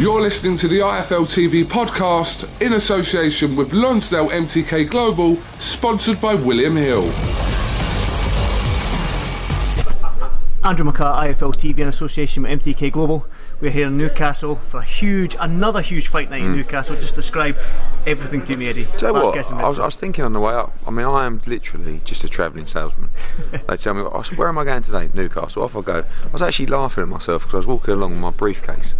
You're listening to the IFL TV podcast in association with Lonsdale MTK Global, sponsored by William Hill. Andrew McCart, IFL TV in association with MTK Global. We're here in Newcastle for a huge, another huge fight night in hmm. Newcastle. Just describe everything to me, Eddie. Do you know what? I was. I was thinking on the way up. I mean, I am literally just a travelling salesman. they tell me, "Oh, where am I going today? Newcastle. Off I go. I was actually laughing at myself because I was walking along with my briefcase.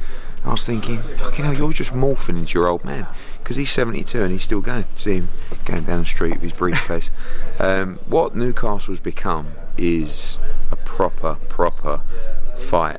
I was thinking, fucking hell, you're just morphing into your old man because he's 72 and he's still going. See him going down the street with his briefcase. um, what Newcastle's become is a proper, proper fight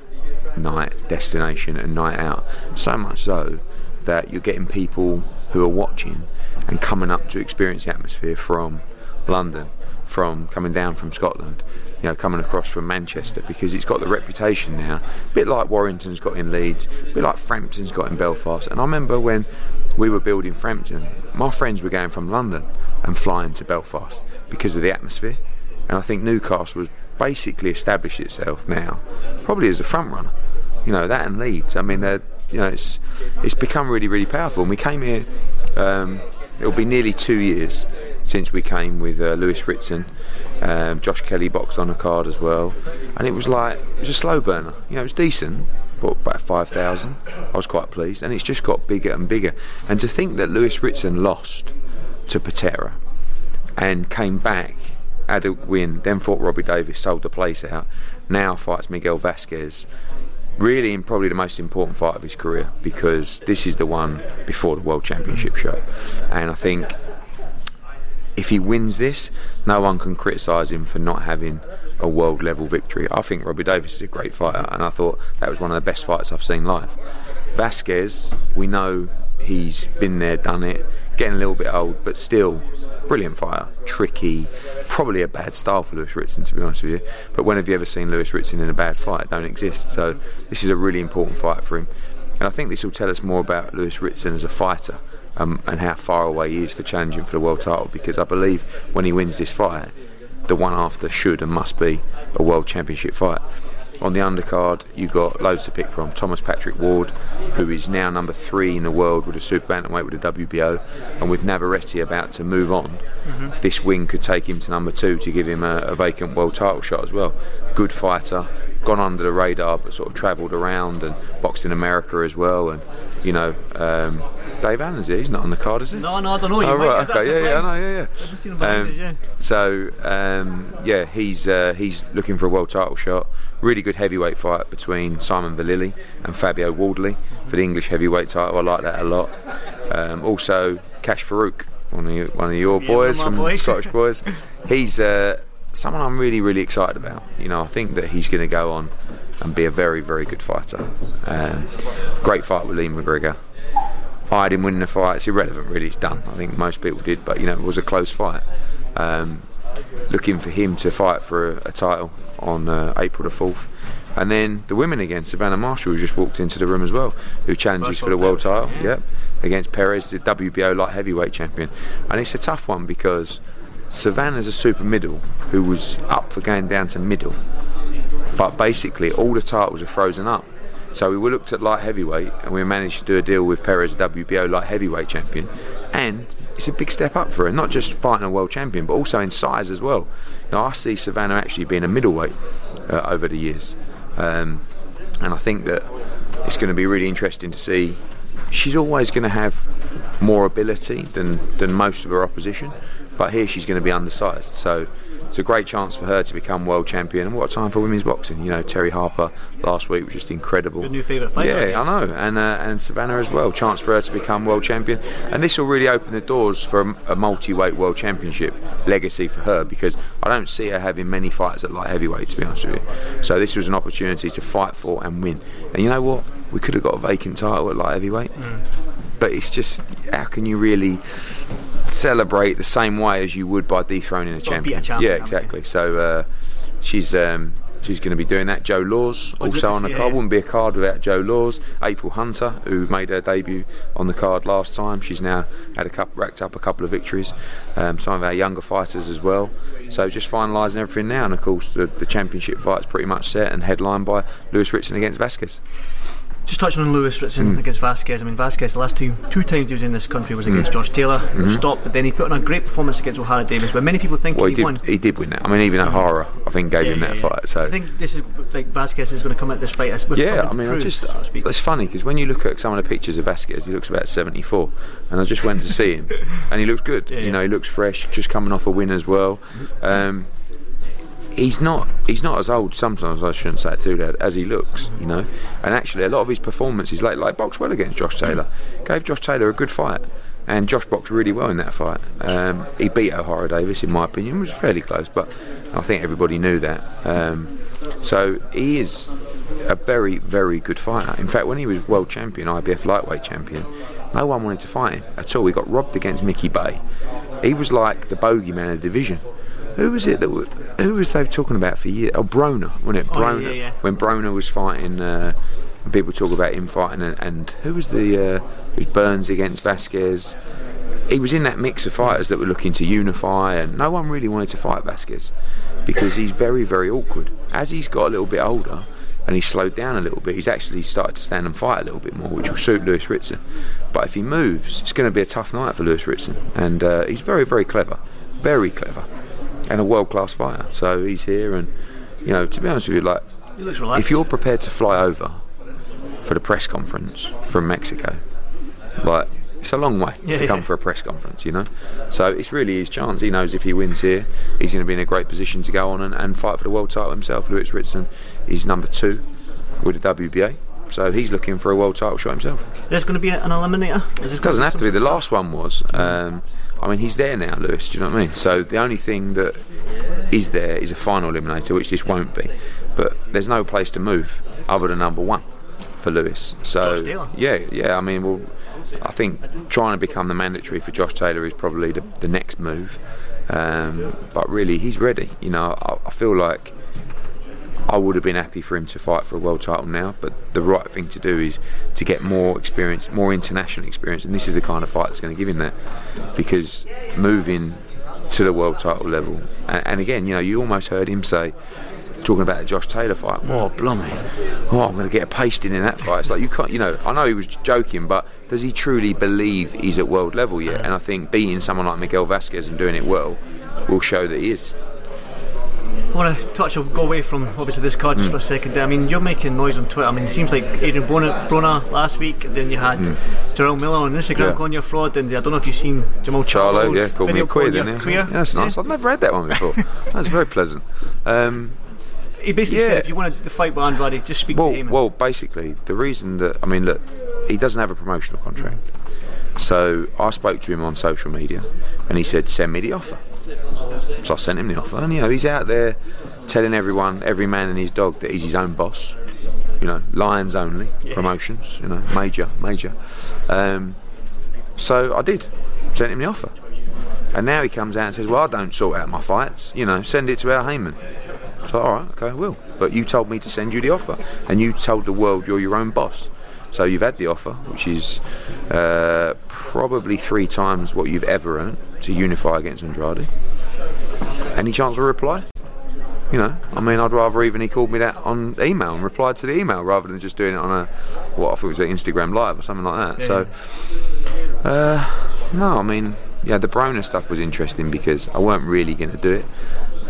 night destination and night out. So much so that you're getting people who are watching and coming up to experience the atmosphere from London, from coming down from Scotland, you know, coming across from Manchester because it's got the reputation now, a bit like Warrington's got in Leeds, a bit like Frampton's got in Belfast. And I remember when we were building Frampton, my friends were going from London and flying to Belfast because of the atmosphere. And I think Newcastle has basically established itself now, probably as a front runner. You know that and Leeds. I mean, they're you know it's it's become really really powerful. And we came here. Um, it'll be nearly two years since we came with uh, Lewis Ritson. Um, Josh Kelly boxed on a card as well, and it was like it was a slow burner. You know, it was decent. But about five thousand, I was quite pleased, and it's just got bigger and bigger. And to think that Lewis Ritson lost to Patera and came back, had a win, then fought Robbie Davies, sold the place out, now fights Miguel Vasquez. Really, in probably the most important fight of his career because this is the one before the World Championship show. And I think if he wins this, no one can criticise him for not having a world level victory. I think Robbie Davies is a great fighter, and I thought that was one of the best fights I've seen live. Vasquez, we know he's been there, done it, getting a little bit old, but still brilliant fighter, tricky, probably a bad style for Lewis Ritson to be honest with you. But when have you ever seen Lewis Ritson in a bad fight? It don't exist. So this is a really important fight for him. And I think this will tell us more about Lewis Ritson as a fighter um, and how far away he is for challenging for the world title. Because I believe when he wins this fight, the one after should and must be a world championship fight. On the undercard, you've got loads to pick from. Thomas Patrick Ward, who is now number three in the world with a super bantamweight with the WBO, and with Navarrete about to move on, this win could take him to number two to give him a, a vacant world title shot as well. Good fighter, gone under the radar, but sort of travelled around and boxed in America as well. And you know, um, Dave Allen's here. He's not on the card, is he? No, no, I don't know. You Oh, right, okay, yeah, yeah, I know, yeah, I've just seen yeah. Um, yeah. So um, yeah, he's uh, he's looking for a world title shot. Really good heavyweight fight between Simon Vallily and Fabio Wardley for the English heavyweight title. I like that a lot. Um, also, Kash Farooq, one of you, one of your boys of from boys. Scottish boys. He's uh, someone I'm really really excited about. You know, I think that he's going to go on and be a very very good fighter. Um, great fight with Lee McGregor. I had him winning the fight. It's irrelevant, really. It's done. I think most people did, but you know, it was a close fight. Um, looking for him to fight for a, a title on uh, April the fourth, and then the women again. Savannah Marshall who just walked into the room as well, who challenges for the world title. yeah. Yep, against Peres, the WBO light heavyweight champion, and it's a tough one because Savannah's a super middle who was up for going down to middle, but basically all the titles are frozen up. So we looked at light heavyweight and we managed to do a deal with Peres, WBO light heavyweight champion, and it's a big step up for her. Not just fighting a world champion, but also in size as well. Know, I see Savannah actually being a middleweight uh, over the years, um, and I think that it's going to be really interesting to see. She's always going to have more ability than than most of her opposition, but here she's going to be undersized. So it's a great chance for her to become world champion. And what a time for women's boxing! You know, Terri Harper last week was just incredible. Your new favourite fighter. Yeah. I know, and uh, and Savannah as well. Chance for her to become world champion, and this will really open the doors for a, a multi-weight world championship legacy for her because I don't see her having many fights at light heavyweight. To be honest with you, so this was an opportunity to fight for and win. And you know what? We could have got a vacant title at light heavyweight, but it's just how can you really celebrate the same way as you would by dethroning a champion? a champion, yeah, exactly. So uh, she's. Um, She's going to be doing that. Joe Laws Oh, also on the card. yeah. Wouldn't be a card without Joe Laws. April Hunter, who made her debut on the card last time, she's now had a couple, racked up a couple of victories. Um, some of our younger fighters as well. So just finalising everything now, and of course the, the championship fight's pretty much set and headlined by Lewis Ritson against Vasquez. Just touching on Lewis Ritson Mm. against Vasquez. I mean, Vasquez, the last two two times he was in this country was against Josh Taylor, Mm-hmm. stopped, but then he put on a great performance against Ohara Davies, where many people think Well, he, he won. did. He did win that. I mean, even Ohara, I think, gave Yeah, him yeah, that yeah. fight. So I think this is like Vasquez is going to come at this fight as Yeah, I mean, I just so it's funny because when you look at some of the pictures of Vasquez, he looks about 74, and I just went to see him, and he looks good. You know, he looks fresh, just coming off a win as well. Um, he's not he's not as old. Sometimes I shouldn't say it too loud as he looks. You know, and actually a lot of his performances, like like boxed well against Josh Taylor, gave Josh Taylor a good fight. And Josh boxed really well in that fight. Um, he beat Ohara Davies, in my opinion. It was fairly close, but I think everybody knew that. Um, so he is a very, very good fighter. In fact, when he was world champion, IBF lightweight champion, no one wanted to fight him at all. He got robbed against Mickey Bey. He was like the bogeyman of the division. Who was it that who was they talking about for years? Oh, Broner, wasn't it? Oh, yeah, yeah, yeah. When Broner was fighting, uh, and people talk about him fighting, and, and who was the uh, was Burns against Vasquez. He was in that mix of fighters that were looking to unify, and no one really wanted to fight Vasquez because he's very, very awkward. As he's got a little bit older and he's slowed down a little bit, he's actually started to stand and fight a little bit more, which will suit Lewis Ritson. But if he moves, it's going to be a tough night for Lewis Ritson, and uh, he's very, very clever, very clever, and a world-class fighter. So he's here, and you know, to be honest with you, like he looks relaxed. if you're prepared to fly over for the press conference from Mexico, like it's a long way Yeah, to come yeah. for a press conference, you know. So it's really his chance. He knows if he wins here, he's going to be in a great position to go on and, and fight for the world title himself. Lewis Ritson is number two with the WBA, so he's looking for a world title shot himself. There's going to be an eliminator. It doesn't have to be. The last one was. Um, I mean, he's there now, Lewis. Do you know what I mean? So the only thing that is there is a final eliminator, which this won't be. But there's no place to move other than number one for Lewis. So yeah, yeah. I mean, well, I think trying to become the mandatory for Josh Taylor is probably the, the next move. Um, but really, he's ready. You know, I, I feel like I would have been happy for him to fight for a world title now, but the right thing to do is to get more experience, more international experience, and this is the kind of fight that's going to give him that. Because moving to the world title level, and, and again, you know, you almost heard him say, talking about the Josh Taylor fight, "Whoa, blummy! Oh, I'm going to get a pasting in that fight." It's like you can't, you know. I know he was joking, but does he truly believe he's at world level yet? And I think beating someone like Miguel Vasquez and doing it well will show that he is. I want to touch or go away from obviously this card just for a mm. second. I mean, you're making noise on Twitter. I mean, it seems like Adrien Broner, Broner last week, then you had mm. Jarrell Miller on Instagram. Yeah. calling you a fraud, and I don't know if you've seen Jermall Charlo, yeah, called me a queer calling you then. Yeah, queer. yeah, that's nice. I've never read that one before. that's very pleasant. Um, He basically Yeah. said if you want to fight with Andrade, just speak well, to him. well, basically, the reason that I mean, look, he doesn't have a promotional contract. Mm. So I spoke to him on social media, and he said, "Send me the offer." So I sent him the offer, and you know, he's out there telling everyone, every man and his dog, that he's his own boss. You know, Lions only promotions. You know, major, major. Um, so I did, sent him the offer. And now he comes out and says, Well, I don't sort out my fights, you know, send it to Al Haymon. So, all right, okay, I will. But you told me to send you the offer, and you told the world you're your own boss. So you've had the offer, which is uh, probably three times what you've ever earned to unify against Andrade. Any chance of a reply? You know, I mean, I'd rather even he called me that on email and replied to the email rather than just doing it on a what I thought was an Instagram live or something like that. So, uh, no, I mean, yeah, the Broner stuff was interesting because I weren't really going to do it.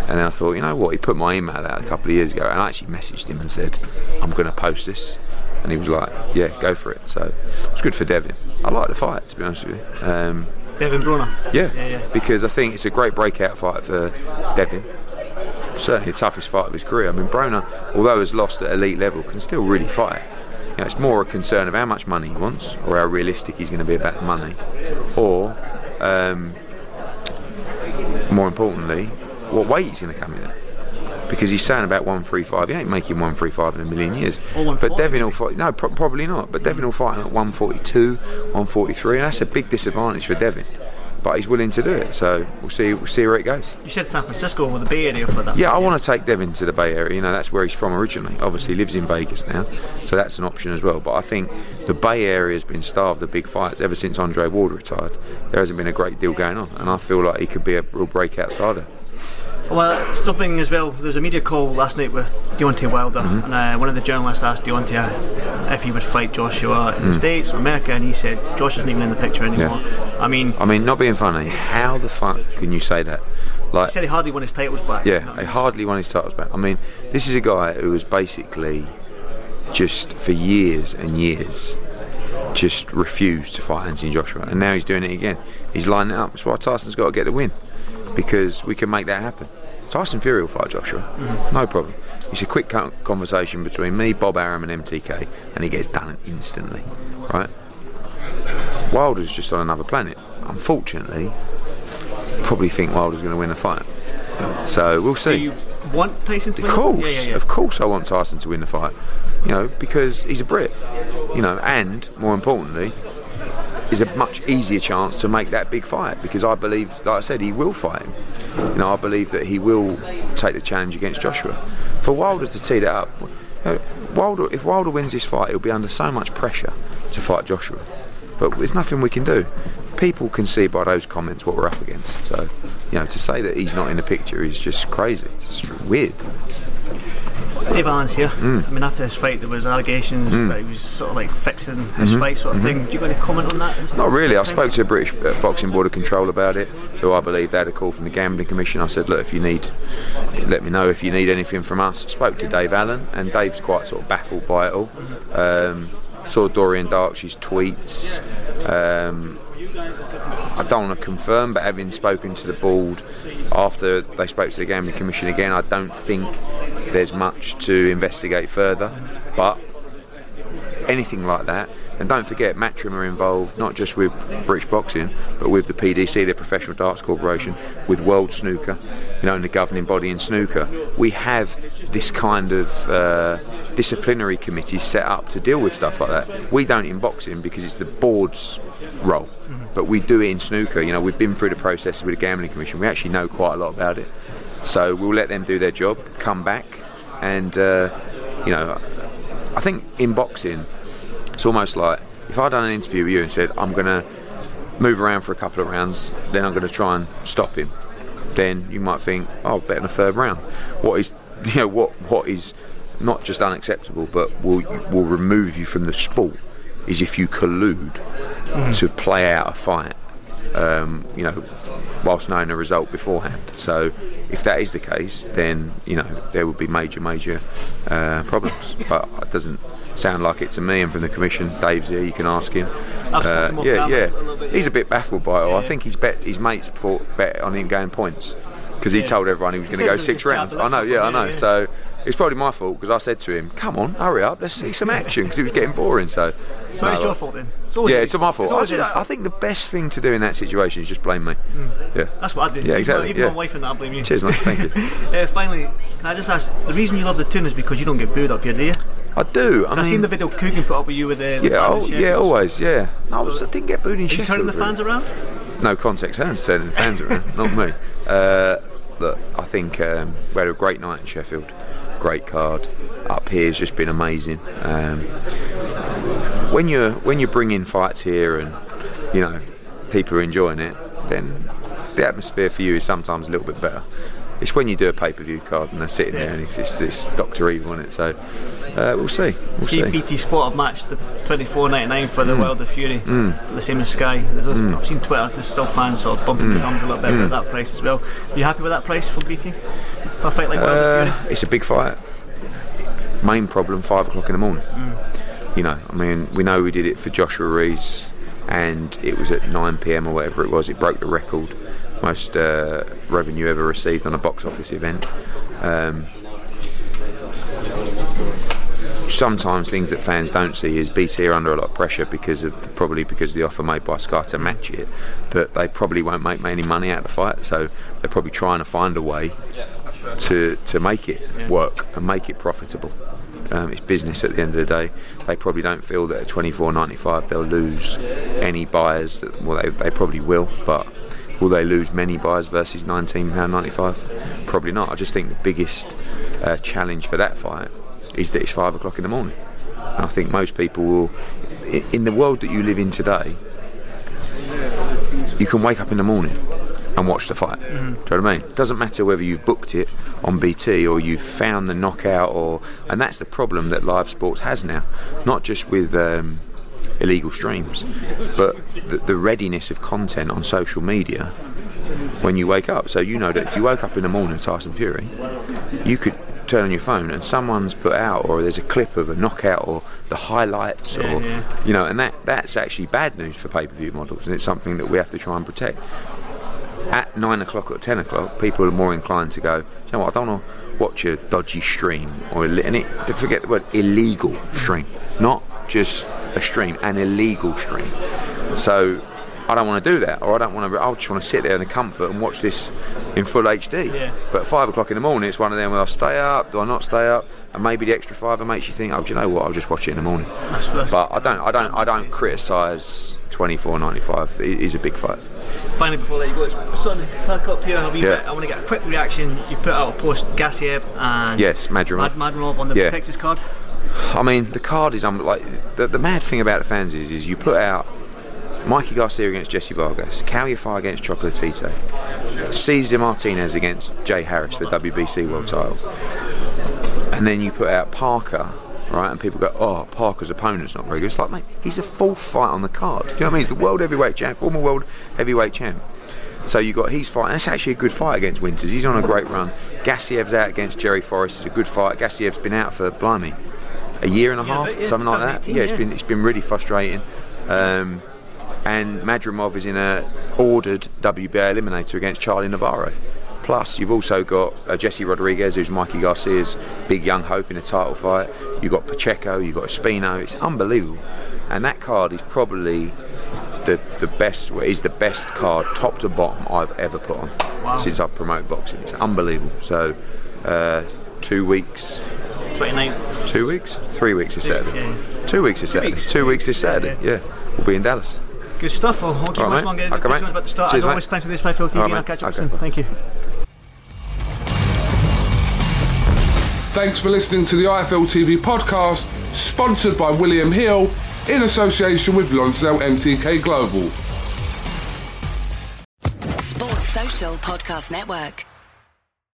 And then I thought, you know what? He put my email out a couple of years ago, and I actually messaged him and said, I'm going to post this. And he was like, yeah, go for it. So it's good for Devin. I like the fight, to be honest with you. Um, Devin Broner. yeah, Yeah, yeah. because I think it's a great breakout fight for Devin. certainly the toughest fight of his career. I mean, Broner, although has lost at elite level, can still really fight. You know, it's more a concern of how much money he wants, or how realistic he's going to be about the money, or um, more importantly, what weight he's going to come in at. Because he's saying about 135, he ain't making 135 in a million years. But Devin will fight, no, pro- probably not. But Devin will fight him at 142, 143, and that's a big disadvantage for Devin. But he's willing to do it, so we'll see. We'll see where it goes. You said San Francisco or the Bay Area for that. Yeah, I want to take Devin to the Bay Area. You know, that's where he's from originally. Obviously, he lives in Vegas now, so that's an option as well. But I think the Bay Area has been starved of big fights ever since Andre Ward retired. There hasn't been a great deal going on, and I feel like he could be a real breakout starter. Well, something as well. There was a media call last night with Deontay Wilder, Mm-hmm. and uh, one of the journalists asked Deontay if he would fight Joshua in Mm. the States or America, and he said Josh isn't even in the picture anymore. I mean, I mean, not being funny, how the fuck can you say that? Like, he said he hardly won his titles back. Yeah, he hardly won his titles back. I mean, this is a guy who was basically just for years and years just refused to fight Anthony Joshua, and now he's doing it again. He's lining it up. That's why Tyson's got to get the win because we can make that happen. Tyson Fury will fight Joshua, mm-hmm. no problem. It's a quick conversation between me, Bob Arum, and MTK, and he gets done instantly, right? Wilder's just on another planet. Unfortunately, probably think Wilder's going to win the fight. So we'll see. Do you want Tyson to Of win? course, Yeah, yeah, yeah. of course, I want Tyson to win the fight. You know, because he's a Brit. You know, and more importantly, is a much easier chance to make that big fight because I believe, like I said, he will fight him. You know, I believe that he will take the challenge against Joshua. For Wilder to tee that up, you know, Wilder, if Wilder wins this fight, he'll be under so much pressure to fight Joshua. But there's nothing we can do. People can see by those comments what we're up against. So, you know, to say that he's not in the picture is just crazy. It's weird. Dave Allen's here. Mm. I mean, after his fight, there was allegations that he was sort of like fixing his Mm-hmm. fight, sort of thing. Do you got any comment on that? Not really. I spoke to a British uh, Boxing Board of Control about it, who I believe they had a call from the Gambling Commission. I said, look, if you need, let me know if you need anything from us. Spoke to Dave Allen, and Dave's quite sort of baffled by it all. Um, saw Dorian Darkshaw's tweets. Um, I don't want to confirm, but having spoken to the board after they spoke to the Gambling Commission again, I don't think there's much to investigate further. But anything like that. And don't forget, Matchroom are involved not just with British Boxing, but with the PDC, the Professional Darts Corporation, with World Snooker, you know, and the governing body in snooker. We have this kind of uh, disciplinary committee set up to deal with stuff like that. We don't in boxing because it's the board's role, but we do it in snooker. You know, we've been through the process with the Gambling Commission. We actually know quite a lot about it. So we'll let them do their job, come back, and uh, you know, I think in boxing, it's almost like if I'd done an interview with you and said I'm going to move around for a couple of rounds, then I'm going to try and stop him. Then you might think, oh, I'll bet in a third round. What is, you know, what what is not just unacceptable, but will will remove you from the sport is if you collude to play out a fight. Um, you know, whilst knowing the result beforehand. So, if that is the case, then you know there would be major, major uh, problems. But it doesn't sound like it to me. And from the commission, Dave's here. You can ask him. Uh, yeah, yeah. a He's a bit baffled by it. all. I think he's bet his mates bet on him going points because he Yeah. told everyone he was going to go six rounds. I know. Yeah, I know. yeah, yeah. So. It's probably my fault because I said to him, "Come on, hurry up, let's see some action," because it was getting boring. So, So it's your fault then. It's always yeah, it's my fault. I, just- I think the best thing to do in that situation is just blame me. Yeah. That's what I do. Yeah, exactly, Even yeah. my wife and that, I blame you. Cheers, mate. Thank you. Uh, finally, can I just ask, the reason you love the tune is because you don't get booed up here, do you? I do. I mean, I've seen the video Coogan put up with you with the yeah, oh, yeah, always, yeah. No, I, was, I didn't get booed in Are you turning the really. fans around? No context, Hearn's turning the fans around, not me. Uh, look, I think um, we had a great night in Sheffield. Great card. Up here has just been amazing. Um, when you're when you're bringing fights here and you know people are enjoying it, then the atmosphere for you is sometimes a little bit better. It's when you do a pay-per-view card and they're sitting there and it's, it's, it's Doctor Evil on it. So uh, we'll see. We'll See, see. BT Sport have matched the 24.99 for Mm. the Wilder Fury, the same as Sky. There's also, I've seen Twitter. There's still fans sort of bumping Mm. the thumbs a little bit about that price as well. Are you happy with that price for BT for a fight like Wilder Uh, Fury? it's a big fight. Main problem, five o'clock in the morning. You know, I mean, we know we did it for Joshua Ruiz, and it was at 9 p.m. or whatever it was. It broke the record, most uh, revenue ever received on a box office event. Um, sometimes things that fans don't see is BT are under a lot of pressure because of probably because of the offer made by Sky to match it that they probably won't make any money out of the fight. So they're probably trying to find a way to to make it work and make it profitable. Um, it's business at the end of the day. They probably don't feel that at 24.95 they'll lose any buyers that well they, they probably will but will they lose many buyers versus £19.95 probably not I just think the biggest uh, challenge for that fight is that it's five o'clock in the morning. And I think most people will, in the world that you live in today, you can wake up in the morning and watch the fight. Mm-hmm. Do you know what I mean? It doesn't matter whether you've booked it on BT or you've found the knockout, or and that's the problem that live sports has now. Not just with um, illegal streams, but the, the readiness of content on social media when you wake up. So you know that if you woke up in the morning, Tyson Fury, you could turn on your phone and someone's put out or there's a clip of a knockout or the highlights Yeah, or yeah. you know and that that's actually bad news for pay-per-view models and it's something that we have to try and protect at 9 o'clock or 10 o'clock people are more inclined to go you know what I don't want to watch a dodgy stream or and it, forget the word illegal stream not just a stream an illegal stream so I don't want to do that, or I don't want to. I just want to sit there in the comfort and watch this in full HD. Yeah. But five o'clock in the morning, it's one of them where I stay up, do I not stay up, and maybe the extra five makes you think, oh, do you know what? I'll just watch it in the morning. that's- But I don't, I don't, I don't criticise twenty four ninety five. It is a big fight. Finally, before that, you go, it's sort of back up here and a wee Yeah. bit. I want to get a quick reaction. You put out a post, Gassiev and Yes, Madrimov. Mad- Madrimov on the Yeah. Texas card. I mean, the card is um, like the, the mad thing about the fans is, is you put out Mikey Garcia against Jesse Vargas, Calify against Chocolatito, Cesar Martinez against Jay Harris for WBC World Title, and then you put out Parker. Right, and people go, "Oh, Parker's opponent's not very good." It's like, mate, he's a full fight on the card. Do you know what I mean? He's the world heavyweight champ, former world heavyweight champ. So you got he's fighting. That's actually a good fight against Winters. He's on a great run. Gassiev's out against Jerry Forrest. It's a good fight. Gassiev's been out for blimey, a year and a half, yeah, something like that. 2018, Yeah, it's been it's been really frustrating. Um, and Madrimov is in a ordered WBA eliminator against Charlie Navarro. Plus, you've also got uh, Jesse Rodriguez, who's Mikey Garcia's big young hope in a title fight. You've got Pacheco, you've got Espino. It's unbelievable. And that card is probably the the best well, is the best card top to bottom I've ever put on Wow. since I've promoted boxing. It's unbelievable. So uh, two weeks, 29th. two weeks, three weeks this Two weeks, Saturday. yeah. Two weeks this Saturday. weeks. Two weeks this Yeah, Saturday. Yeah, we'll be in Dallas. Good stuff. Well, I won't keep All much right, longer. mate. Thanks Okay, so much about the start. Cheers, As always, mate. thanks for this 5 TV. All right, and I'll catch up Okay, soon. bye. Thank you. Thanks for listening to the IFL TV podcast, sponsored by William Hill in association with Lonsdale MTK Global. Sports Social Podcast Network.